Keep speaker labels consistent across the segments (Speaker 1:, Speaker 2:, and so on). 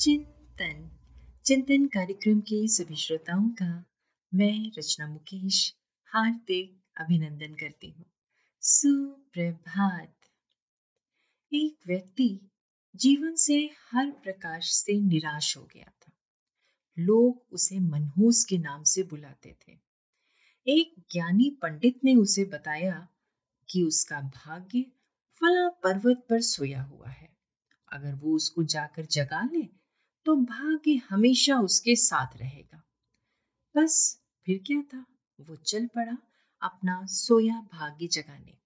Speaker 1: चिंतन। चिंतन कार्यक्रम के सभी श्रोताओं का मैं रचना मुकेश हार्दिक अभिनंदन करती हूँ। सुप्रभात। एक व्यक्ति जीवन से हर प्रकार से निराश हो गया था। लोग उसे मनहूस के नाम से बुलाते थे। एक ज्ञानी पंडित ने उसे बताया कि उसका भाग्य फला पर्वत पर सोया हुआ है। अगर वो उसको जाकर जगा ले तो भाग्य हमेशा उसके साथ रहेगा। बस फिर क्या था? वो चल पड़ा अपना सोया भाग्य जगाने।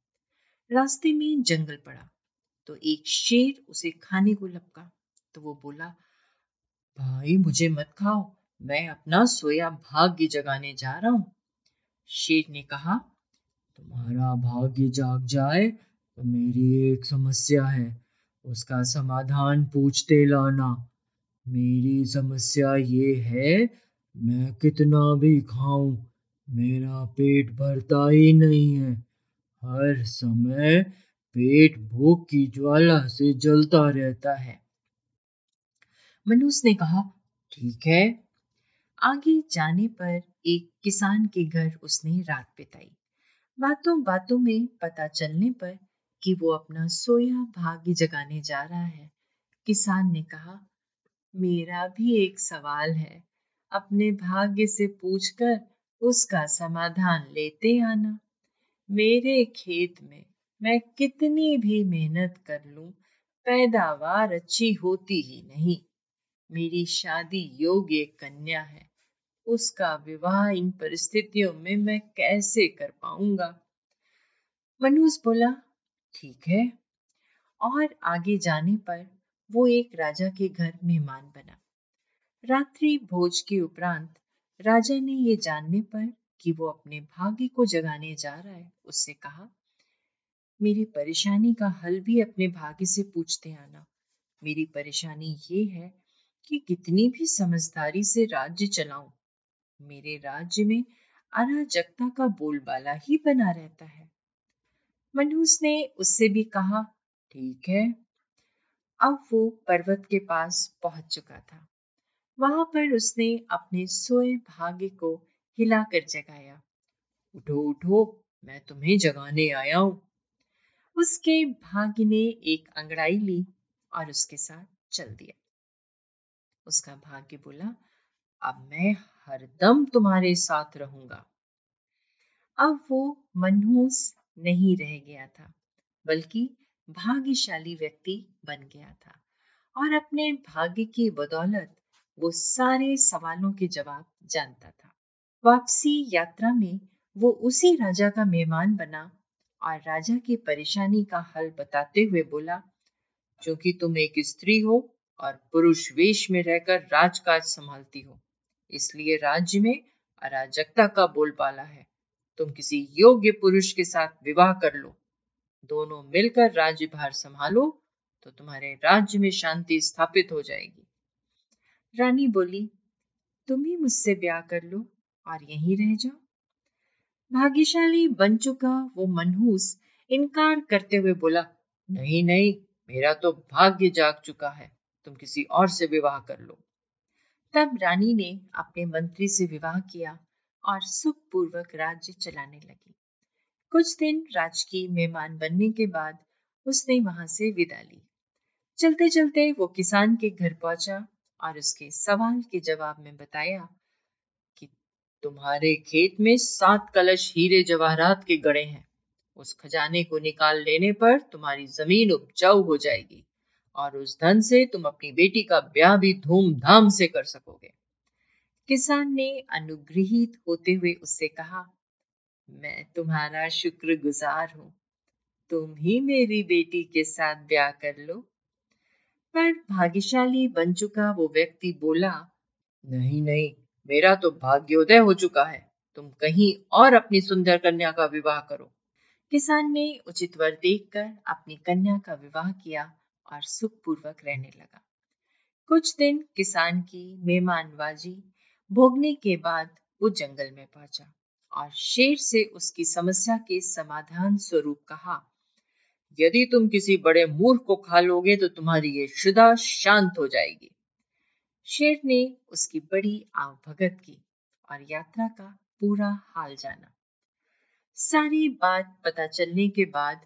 Speaker 1: रास्ते में जंगल पड़ा तो एक शेर उसे खाने को लपका तो वो बोला, भाई मुझे मत खाओ, मैं अपना सोया भाग्य जगाने जा रहा हूँ। शेर ने कहा, तुम्हारा भाग्य जाग जाए तो मेरी एक समस्या है, उसका समाधान पूछते लाना। मेरी समस्या ये है, मैं कितना भी खाऊं, मेरा पेट भरता ही नहीं है। हर समय पेट भूख की ज्वाला से जलता रहता है। मनुष्य ने कहा, ठीक है। आगे जाने पर एक किसान के घर उसने रात बिताई। बातों बातों में पता चलने पर कि वो अपना सोया भाग्य जगाने जा रहा है। किसान ने कहा मेरा भी एक सवाल है। अपने भाग्य से पूछकर उसका समाधान लेते आना। मेरे खेत में मैं कितनी भी मेहनत कर लूँ, पैदावार अच्छी होती ही नहीं। मेरी शादी योग्य कन्या है। उसका विवाह इन परिस्थितियों में मैं कैसे कर पाऊँगा? मनुष्य बोला, ठीक है। और आगे जाने पर वो एक राजा के घर मेहमान बना। रात्रि भोज के उपरांत राजा ने ये जानने पर कि वो अपने भाग्य को जगाने जा रहा है, उससे कहा, मेरी परेशानी का हल भी अपने भाग्य से पूछते आना। मेरी परेशानी ये है कि कितनी भी समझदारी से राज्य चलाऊं, मेरे राज्य में अराजकता का बोलबाला ही बना रहता है मनहूस ने उससे भी कहा, ठीक है अब वो पर्वत के पास पहुँच चुका था। वहाँ पर उसने अपने सोए भाग्य को हिलाकर जगाया। उठो उठो, मैं तुम्हें जगाने आया हूँ। उसके भाग्य ने एक अंगड़ाई ली और उसके साथ चल दिया। उसका भाग्य बोला, अब मैं हरदम तुम्हारे साथ रहूँगा। अब वो मनहूस नहीं रह गया था, बल्कि भाग्यशाली व्यक्ति बन गया था और अपने भाग्य की बदौलत वो सारे सवालों के जवाब जानता था। वापसी यात्रा में वो उसी राजा का मेहमान बना और राजा की परेशानी का हल बताते हुए बोला क्योंकि तुम एक स्त्री हो और पुरुष वेश में रहकर राजकाज संभालती हो, इसलिए राज्य में अराजकता का बोलबाला है। तुम किसी योग्य पुरुष के साथ विवाह कर लो दोनों मिलकर राज्य भार संभालो तो तुम्हारे राज्य में शांति स्थापित हो जाएगी। रानी बोली, तुम ही मुझसे ब्याह कर लो और यहीं रह जाओ। भाग्यशाली बन चुका वो मनहूस इनकार करते हुए बोला, नहीं नहीं, मेरा तो भाग्य जाग चुका है, तुम किसी और से विवाह कर लो। तब रानी ने अपने मंत्री से विवाह किया और सुखपूर्वक राज्य चलाने लगी। कुछ दिन राजकीय मेहमान बनने के बाद उसने वहाँ से विदा ली। चलते चलते वो किसान के घर पहुँचा और उसके सवाल के जवाब में बताया कि तुम्हारे खेत में सात कलश हीरे जवाहरात के गड़े हैं। उस खजाने को निकाल लेने पर तुम्हारी ज़मीन उपजाऊ हो जाएगी और उस धन से तुम अपनी बेटी का ब्याह भी धूमधाम से कर सकोगे। किसान ने अनुग्रहित होते हुए उससे कहा मैं तुम्हारा शुक्रगुजार हूँ। तुम ही मेरी बेटी के साथ ब्याह कर लो। पर भाग्यशाली बन चुका वो व्यक्ति बोला, नहीं नहीं, मेरा तो भाग्योदय हो चुका है। तुम कहीं और अपनी सुंदर कन्या का विवाह करो। किसान ने उचित वर देखकर अपनी कन्या का विवाह किया और सुखपूर्वक रहने लगा। कुछ दिन किसान की मेहमानबाजी भोगने के बाद वो जंगल में पहुँचा। और शेर से उसकी समस्या के समाधान स्वरूप कहा, यदि तुम किसी बड़े मूर्ख को खा लोगे तो तुम्हारी ये शुदा शांत हो जाएगी। शेर ने उसकी बड़ी आवभगत की और यात्रा का पूरा हाल जाना। सारी बात पता चलने के बाद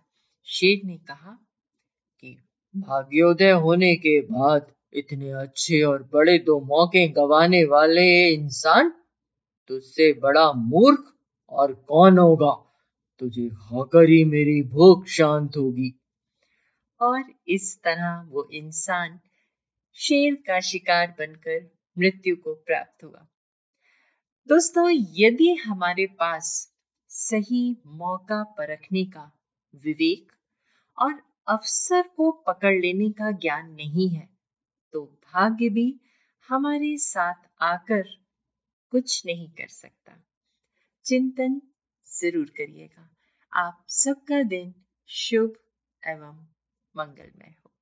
Speaker 1: शेर ने कहा कि
Speaker 2: भाग्योदय होने के बाद इतने अच्छे और बड़े दो मौके गवाने वाले इंसान तुझसे बड़ा मूर्ख और कौन होगा? तुझे खाकर ही मेरी भूख शांत होगी।
Speaker 1: और इस तरह वो इंसान शेर का शिकार बनकर मृत्यु को प्राप्त हुआ। दोस्तों, यदि हमारे पास सही मौका परखने का विवेक और अवसर को पकड़ लेने का ज्ञान नहीं है तो भाग्य भी हमारे साथ आकर कुछ नहीं कर सकता। चिंतन ज़रूर करिएगा। आप सबका दिन शुभ एवं मंगलमय हो।